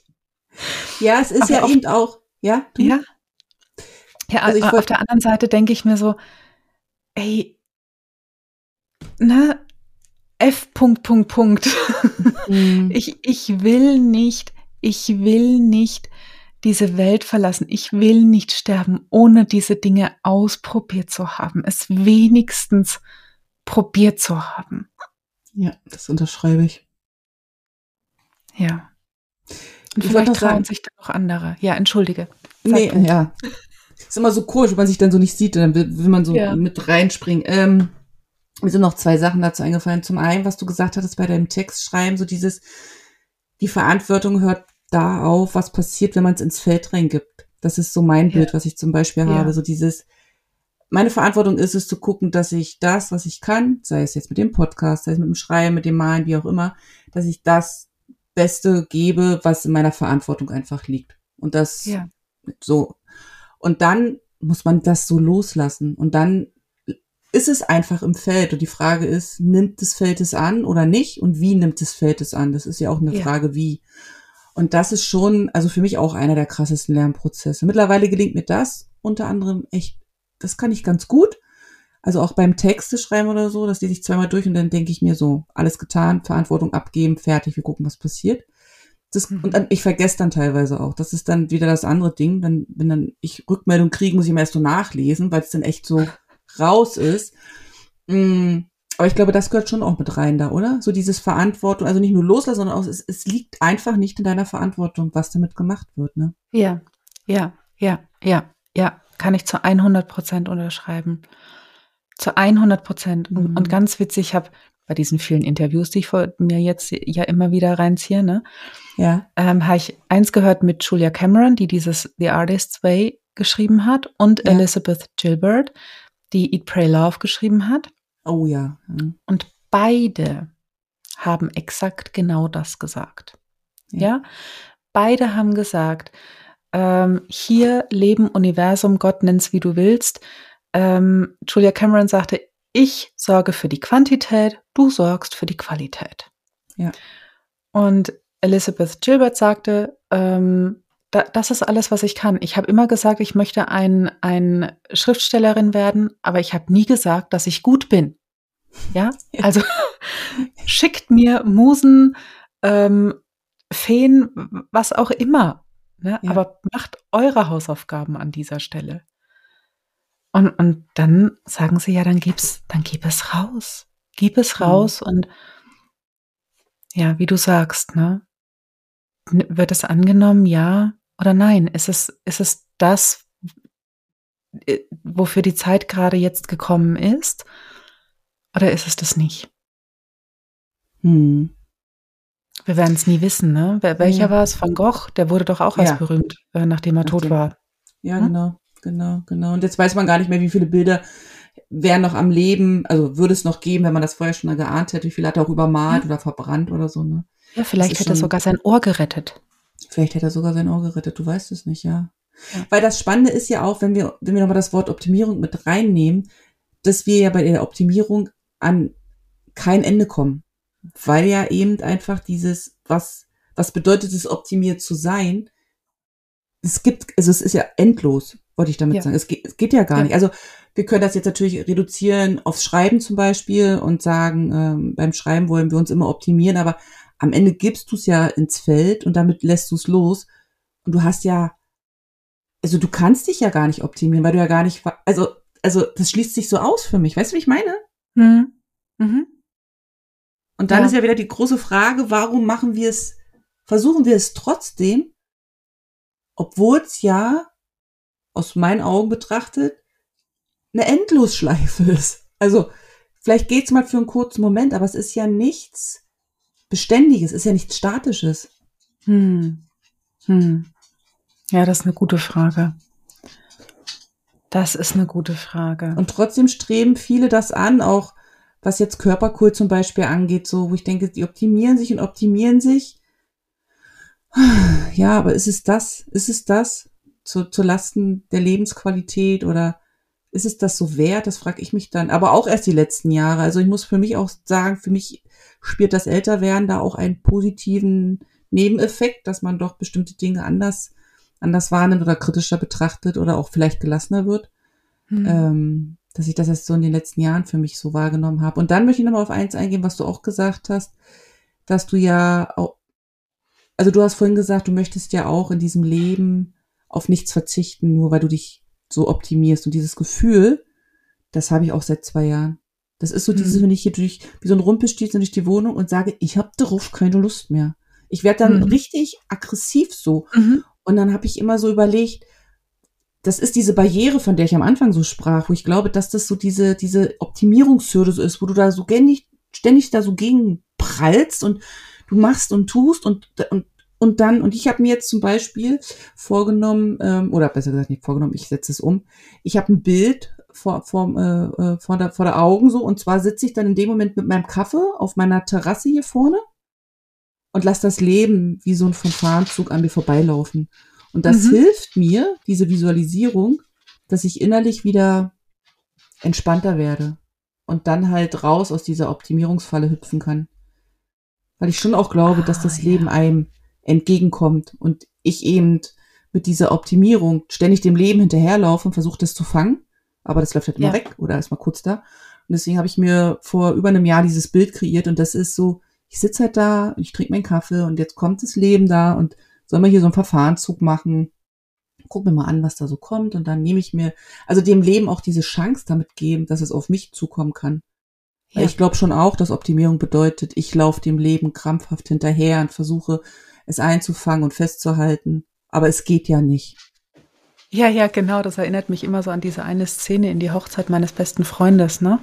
Ja, es ist Aber ja auf- eben auch, ja, du? Ja. Ja, Also auf der anderen Seite denke ich mir so, ey, ne, F. Punkt, Punkt, Punkt. Mhm. (laughs) Ich, ich will nicht, ich will nicht diese Welt verlassen. Ich will nicht sterben, ohne diese Dinge ausprobiert zu haben. Es wenigstens probiert zu haben. Ja, das unterschreibe ich. Ja. Und Ich vielleicht trauen sagen- sich dann noch andere. Ja, entschuldige. Sag Nee, du. ja. Ist immer so komisch, wenn man sich dann so nicht sieht, dann will, will man so Ja. mit reinspringen. Ähm, mir sind noch zwei Sachen dazu eingefallen. Zum einen, was du gesagt hattest bei deinem Textschreiben, so dieses, die Verantwortung hört da auf, was passiert, wenn man es ins Feld reingibt. Das ist so mein Ja. Bild, was ich zum Beispiel Ja. habe. So dieses, meine Verantwortung ist es zu gucken, dass ich das, was ich kann, sei es jetzt mit dem Podcast, sei es mit dem Schreiben, mit dem Malen, wie auch immer, dass ich das Beste gebe, was in meiner Verantwortung einfach liegt. Und das Ja. so. Und dann muss man das so loslassen. Und dann ist es einfach im Feld. Und die Frage ist, nimmt das Feld es an oder nicht? Und wie nimmt das Feld es an? Das ist ja auch eine Ja. Frage, wie. Und das ist schon, also für mich auch einer der krassesten Lernprozesse. Mittlerweile gelingt mir das unter anderem echt, das kann ich ganz gut. Also auch beim Texte schreiben oder so, das lese ich zweimal durch und dann denke ich mir so, alles getan, Verantwortung abgeben, fertig, wir gucken, was passiert. Das, Mhm. Und dann, ich vergesse dann teilweise auch. Das ist dann wieder das andere Ding. Dann, wenn dann ich Rückmeldung kriege, muss ich immer erst so nachlesen, weil es dann echt so (laughs) raus ist. Mm, Aber ich glaube, das gehört schon auch mit rein da, oder? So dieses Verantwortung, also nicht nur loslassen, sondern auch, es, es liegt einfach nicht in deiner Verantwortung, was damit gemacht wird, ne? Ja, ja, ja, ja, ja, kann ich zu 100 Prozent unterschreiben. Zu 100 Prozent. Und, Mhm. und ganz witzig, ich habe bei diesen vielen Interviews, die ich vor mir jetzt ja immer wieder reinziehe, ne, Ja. ähm, habe ich eins gehört mit Julia Cameron, die dieses The Artist's Way geschrieben hat, und Ja. Elizabeth Gilbert, die Eat, Pray, Love geschrieben hat. Oh ja. Mhm. Und beide haben exakt genau das gesagt. Ja. Ja, beide haben gesagt, ähm, hier Leben, Universum, Gott nenn's wie du willst. Ähm, Julia Cameron sagte, ich sorge für die Quantität, du sorgst für die Qualität. Ja. Und Elizabeth Gilbert sagte, ähm, da, das ist alles, was ich kann. Ich habe immer gesagt, ich möchte ein, ein Schriftstellerin werden, aber ich habe nie gesagt, dass ich gut bin. Ja, also (laughs) schickt mir Musen, ähm, Feen, was auch immer. Ne? Ja. Aber macht eure Hausaufgaben an dieser Stelle. Und, und dann sagen sie ja, dann gib's, dann gib es raus. Gib es Mhm. raus und ja, wie du sagst, ne? Wird es angenommen, ja oder nein? Ist es, ist es das, äh, wofür die Zeit gerade jetzt gekommen ist? Oder ist es das nicht? Hm. Wir werden es nie wissen, ne? Welcher Ja. war es? Van Gogh? Der wurde doch auch erst Ja. berühmt, äh, nachdem er tot Nachdem- war. Ja, Hm? genau, genau, genau. Und jetzt weiß man gar nicht mehr, wie viele Bilder wären noch am Leben, also würde es noch geben, wenn man das vorher schon mal geahnt hätte, wie viel hat er auch übermalt Ja. oder verbrannt oder so, ne? Ja, vielleicht hätte er sogar sein Ohr gerettet. Vielleicht hätte er sogar sein Ohr gerettet, du weißt es nicht, ja. Ja. Weil das Spannende ist ja auch, wenn wir, wenn wir nochmal das Wort Optimierung mit reinnehmen, dass wir ja bei der Optimierung an kein Ende kommen. Weil ja eben einfach dieses, was, was bedeutet es, optimiert zu sein? Es gibt, also es ist ja endlos, wollte ich damit Ja. sagen. Es geht, es geht ja gar Ja. nicht. Also wir können das jetzt natürlich reduzieren aufs Schreiben zum Beispiel und sagen, ähm, beim Schreiben wollen wir uns immer optimieren, aber am Ende gibst du es ja ins Feld und damit lässt du es los. Und du hast ja, also du kannst dich ja gar nicht optimieren, weil du ja gar nicht, also, also das schließt sich so aus für mich. Weißt du, wie ich meine? Hm. Mhm. Und dann Ja. ist ja wieder die große Frage, warum machen wir es, versuchen wir es trotzdem, obwohl es ja aus meinen Augen betrachtet eine Endlosschleife (laughs) ist. Also vielleicht geht's mal für einen kurzen Moment, aber es ist ja nichts Beständiges, es ist ja nichts Statisches. Hm. Hm. Ja, das ist eine gute Frage. Das ist eine gute Frage. Und trotzdem streben viele das an, auch was jetzt Körperkult zum Beispiel angeht, so, wo ich denke, die optimieren sich und optimieren sich. Ja, aber ist es das? Ist es das zu, zu Lasten der Lebensqualität oder ist es das so wert? Das frage ich mich dann. Aber auch erst die letzten Jahre. Also ich muss für mich auch sagen, für mich spielt das Älterwerden da auch einen positiven Nebeneffekt, dass man doch bestimmte Dinge anders, anders wahrnimmt oder kritischer betrachtet oder auch vielleicht gelassener wird. Hm. Ähm, dass ich das erst so in den letzten Jahren für mich so wahrgenommen habe. Und dann möchte ich nochmal auf eins eingehen, was du auch gesagt hast, dass du ja auch, also du hast vorhin gesagt, du möchtest ja auch in diesem Leben auf nichts verzichten, nur weil du dich so optimierst. Und dieses Gefühl, das habe ich auch seit zwei Jahren. Das ist so dieses, mhm. wenn ich hier durch, wie so ein Rumpelstilzchen durch die Wohnung und sage, ich habe darauf keine Lust mehr. Ich werde dann mhm. richtig aggressiv so. Mhm. Und dann habe ich immer so überlegt, das ist diese Barriere, von der ich am Anfang so sprach, wo ich glaube, dass das so diese, diese Optimierungshürde so ist, wo du da so ständig, ständig da so gegen prallst und du machst und tust und, und, und dann, und ich habe mir jetzt zum Beispiel vorgenommen, ähm, oder besser gesagt nicht vorgenommen, ich setze es um, ich habe ein Bild vor, vor, äh, äh, vor, der, vor der Augen so, und zwar sitze ich dann in dem Moment mit meinem Kaffee auf meiner Terrasse hier vorne und lass das Leben wie so ein Fanfarenzug an mir vorbeilaufen. Und das mhm. hilft mir, diese Visualisierung, dass ich innerlich wieder entspannter werde und dann halt raus aus dieser Optimierungsfalle hüpfen kann. Weil ich schon auch glaube, ah, dass das Leben ja. einem entgegenkommt und ich eben mit dieser Optimierung ständig dem Leben hinterherlaufe und versuche das zu fangen. Aber das läuft halt immer ja. weg oder ist mal kurz da. Und deswegen habe ich mir vor über einem Jahr dieses Bild kreiert und das ist so, ich sitze halt da, ich trinke meinen Kaffee und jetzt kommt das Leben da und soll man hier so einen Verfahrenszug machen? Guck mir mal an, was da so kommt und dann nehme ich mir, also dem Leben auch diese Chance damit geben, dass es auf mich zukommen kann. Ja. Ich glaube schon auch, dass Optimierung bedeutet, ich laufe dem Leben krampfhaft hinterher und versuche es einzufangen und festzuhalten. Aber es geht ja nicht. Ja, ja, genau. Das erinnert mich immer so an diese eine Szene in die Hochzeit meines besten Freundes, ne?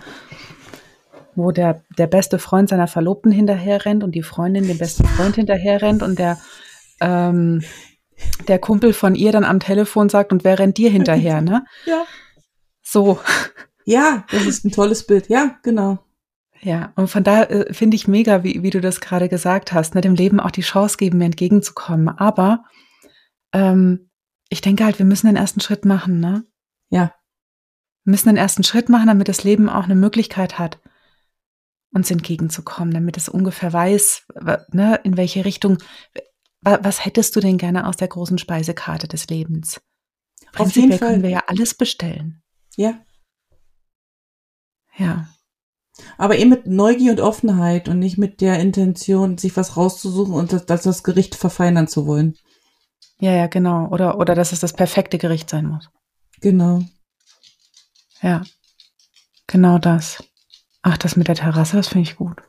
Wo der, der beste Freund seiner Verlobten hinterher rennt und die Freundin dem besten Freund hinterher rennt und der ähm, der Kumpel von ihr dann am Telefon sagt, und wer rennt dir hinterher, ne? (laughs) Ja. So. Ja, das ist ein tolles Bild. Ja, genau. Ja, und von da äh, finde ich mega, wie, wie du das gerade gesagt hast, ne, dem Leben auch die Chance geben, mir entgegenzukommen. Aber ähm, ich denke halt, wir müssen den ersten Schritt machen, ne? Ja. Wir müssen den ersten Schritt machen, damit das Leben auch eine Möglichkeit hat, uns entgegenzukommen, damit es ungefähr weiß, ne, in welche Richtung, was hättest du denn gerne aus der großen Speisekarte des Lebens? Prinzipiell können wir ja alles bestellen. Ja. Ja. Aber eben mit Neugier und Offenheit und nicht mit der Intention, sich was rauszusuchen und das, das, das Gericht verfeinern zu wollen. Ja, ja, genau. Oder, oder dass es das perfekte Gericht sein muss. Genau. Ja. Genau das. Ach, das mit der Terrasse, das finde ich gut.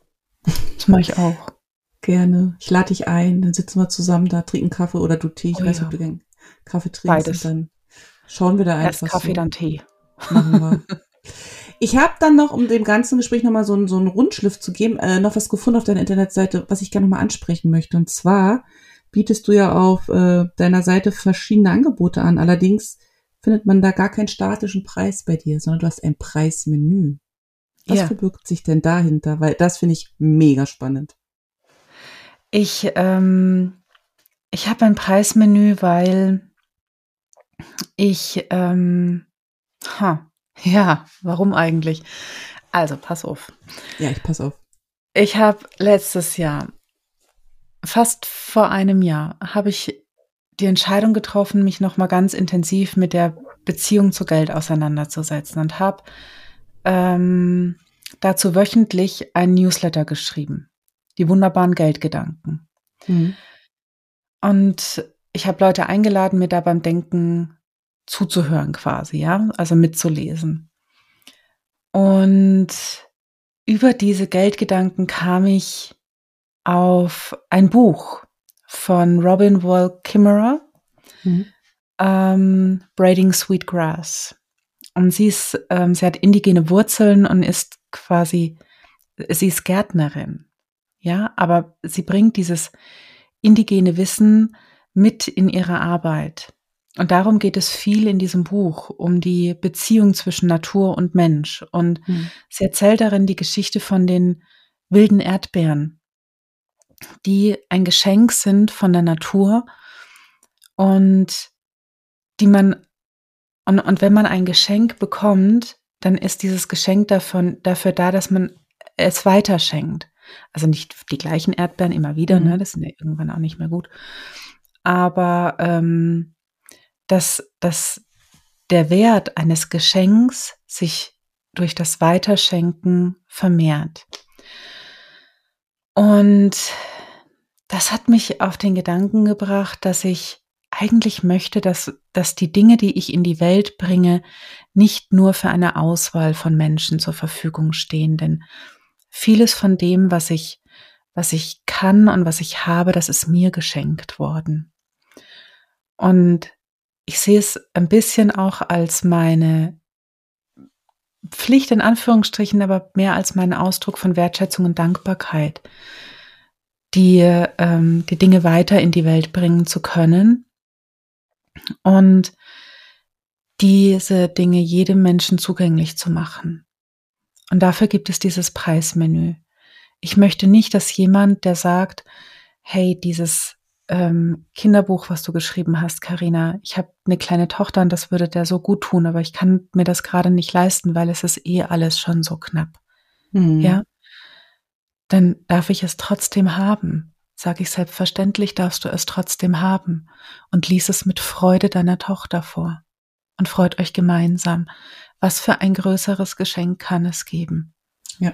Das mache ich auch. (laughs) Gerne. Ich lade dich ein, dann sitzen wir zusammen da, trinken Kaffee oder du Tee. Ich oh, weiß nicht, ja. ob du gern Kaffee trinkst. Beides. Und dann schauen wir da einfach. Erst Kaffee, so. dann Tee. Machen wir. (laughs) Ich habe dann noch, um dem ganzen Gespräch nochmal so, so einen Rundschliff zu geben, äh, noch was gefunden auf deiner Internetseite, was ich gerne nochmal ansprechen möchte. Und zwar bietest du ja auf äh, deiner Seite verschiedene Angebote an. Allerdings findet man da gar keinen statischen Preis bei dir, sondern du hast ein Preismenü. Was ja. verbirgt sich denn dahinter? Weil das finde ich mega spannend. Ich, ähm, ich habe ein Preismenü, weil ich, ähm, ha, ja, warum eigentlich? Also, pass auf. Ja, ich pass auf. Ich habe letztes Jahr, fast vor einem Jahr, habe ich die Entscheidung getroffen, mich nochmal ganz intensiv mit der Beziehung zu Geld auseinanderzusetzen und habe ähm, dazu wöchentlich ein Newsletter geschrieben die wunderbaren Geldgedanken. Mhm. Und ich habe Leute eingeladen, mir da beim Denken zuzuhören quasi, ja, also mitzulesen. Und über diese Geldgedanken kam ich auf ein Buch von Robin Wall Kimmerer, mhm. ähm, Braiding Sweet Grass. Und sie ist, ähm, sie hat indigene Wurzeln und ist quasi, sie ist Gärtnerin. Ja, aber sie bringt dieses indigene Wissen mit in ihre Arbeit. Und darum geht es viel in diesem Buch, um die Beziehung zwischen Natur und Mensch. Und mhm. sie erzählt darin die Geschichte von den wilden Erdbeeren, die ein Geschenk sind von der Natur und die man, und, und wenn man ein Geschenk bekommt, dann ist dieses Geschenk davon, dafür da, dass man es weiterschenkt. Also nicht die gleichen Erdbeeren immer wieder, ne? mhm. ne? Das sind ja irgendwann auch nicht mehr gut. Aber ähm, dass, dass der Wert eines Geschenks sich durch das Weiterschenken vermehrt. Und das hat mich auf den Gedanken gebracht, dass ich eigentlich möchte, dass, dass die Dinge, die ich in die Welt bringe, nicht nur für eine Auswahl von Menschen zur Verfügung stehen. Denn vieles von dem, was ich, was ich kann und was ich habe, das ist mir geschenkt worden. Und ich sehe es ein bisschen auch als meine Pflicht in Anführungsstrichen, aber mehr als meinen Ausdruck von Wertschätzung und Dankbarkeit, die, ähm, die Dinge weiter in die Welt bringen zu können und diese Dinge jedem Menschen zugänglich zu machen. Und dafür gibt es dieses Preismenü. Ich möchte nicht, dass jemand, der sagt, hey, dieses ähm, Kinderbuch, was du geschrieben hast, Karina. Ich habe eine kleine Tochter und das würde der so gut tun, aber ich kann mir das gerade nicht leisten, weil es ist eh alles schon so knapp. Mhm. Ja, dann darf ich es trotzdem haben. Sag ich selbstverständlich, darfst du es trotzdem haben und lies es mit Freude deiner Tochter vor und freut euch gemeinsam. Was für ein größeres Geschenk kann es geben? Ja.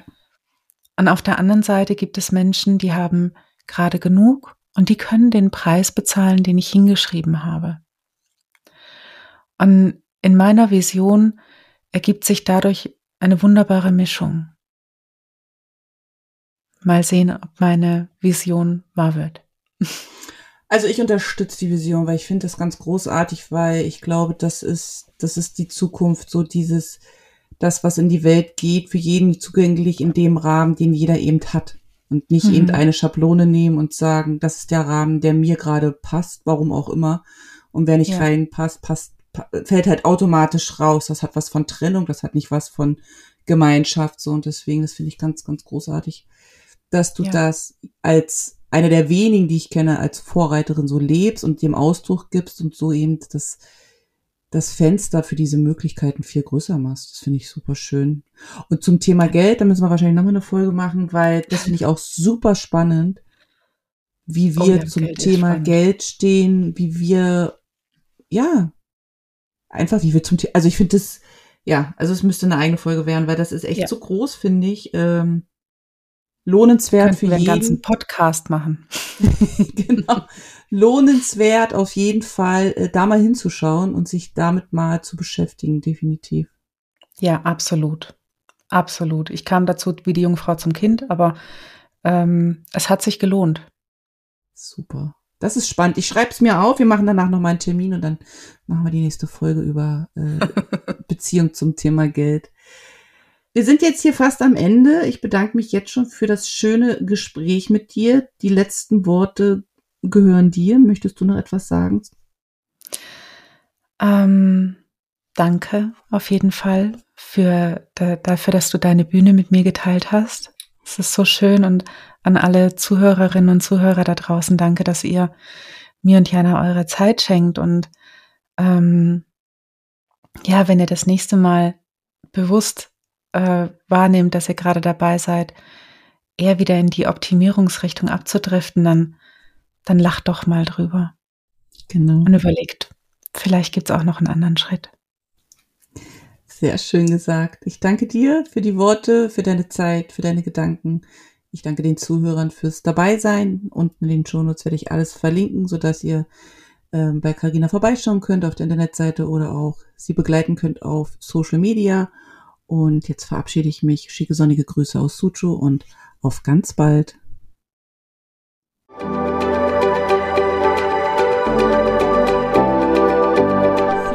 Und auf der anderen Seite gibt es Menschen, die haben gerade genug und die können den Preis bezahlen, den ich hingeschrieben habe. Und in meiner Vision ergibt sich dadurch eine wunderbare Mischung. Mal sehen, ob meine Vision wahr wird. (laughs) Also ich unterstütze die Vision, weil ich finde das ganz großartig, weil ich glaube, das ist, das ist die Zukunft, so dieses, das, was in die Welt geht, für jeden zugänglich in dem Rahmen, den jeder eben hat und nicht mhm. irgendeine Schablone nehmen und sagen, das ist der Rahmen, der mir gerade passt, warum auch immer. Und wer nicht ja. reinpasst, passt, fällt halt automatisch raus. Das hat was von Trennung, das hat nicht was von Gemeinschaft so und deswegen, das finde ich ganz, ganz großartig, dass du ja. das als eine der wenigen, die ich kenne, als Vorreiterin so lebst und dem Ausdruck gibst und so eben das das Fenster für diese Möglichkeiten viel größer machst. Das finde ich super schön. Und zum Thema Geld, da müssen wir wahrscheinlich nochmal eine Folge machen, weil das finde ich auch super spannend, wie wir oh ja, zum Geld Thema Geld stehen, wie wir, ja, einfach wie wir zum Thema, also ich finde das, ja, also es müsste eine eigene Folge werden, weil das ist echt ja. so groß, finde ich. Ähm, lohnenswert für jeden. einen ganzen Podcast machen. (laughs) genau. Lohnenswert auf jeden Fall, äh, da mal hinzuschauen und sich damit mal zu beschäftigen, definitiv. Ja, absolut. Absolut. Ich kam dazu wie die Jungfrau zum Kind, aber ähm, es hat sich gelohnt. Super. Das ist spannend. Ich schreibe es mir auf. Wir machen danach nochmal einen Termin und dann machen wir die nächste Folge über äh, (laughs) Beziehung zum Thema Geld. Wir sind jetzt hier fast am Ende. Ich bedanke mich jetzt schon für das schöne Gespräch mit dir. Die letzten Worte gehören dir. Möchtest du noch etwas sagen? Ähm, danke auf jeden Fall für dafür, dass du deine Bühne mit mir geteilt hast. Es ist so schön und an alle Zuhörerinnen und Zuhörer da draußen danke, dass ihr mir und Jana eure Zeit schenkt und ähm, ja, wenn ihr das nächste Mal bewusst äh, wahrnehmt, dass ihr gerade dabei seid, eher wieder in die Optimierungsrichtung abzudriften, dann, dann lacht doch mal drüber. Genau. Und überlegt, vielleicht gibt es auch noch einen anderen Schritt. Sehr schön gesagt. Ich danke dir für die Worte, für deine Zeit, für deine Gedanken. Ich danke den Zuhörern fürs Dabeisein. Unten in den Shownotes werde ich alles verlinken, sodass ihr äh, bei Carina vorbeischauen könnt auf der Internetseite oder auch sie begleiten könnt auf Social Media. Und jetzt verabschiede ich mich, schicke sonnige Grüße aus Suchu und auf ganz bald.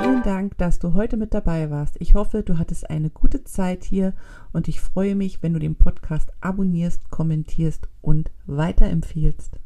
Vielen Dank, dass du heute mit dabei warst. Ich hoffe, du hattest eine gute Zeit hier und ich freue mich, wenn du den Podcast abonnierst, kommentierst und weiterempfiehlst.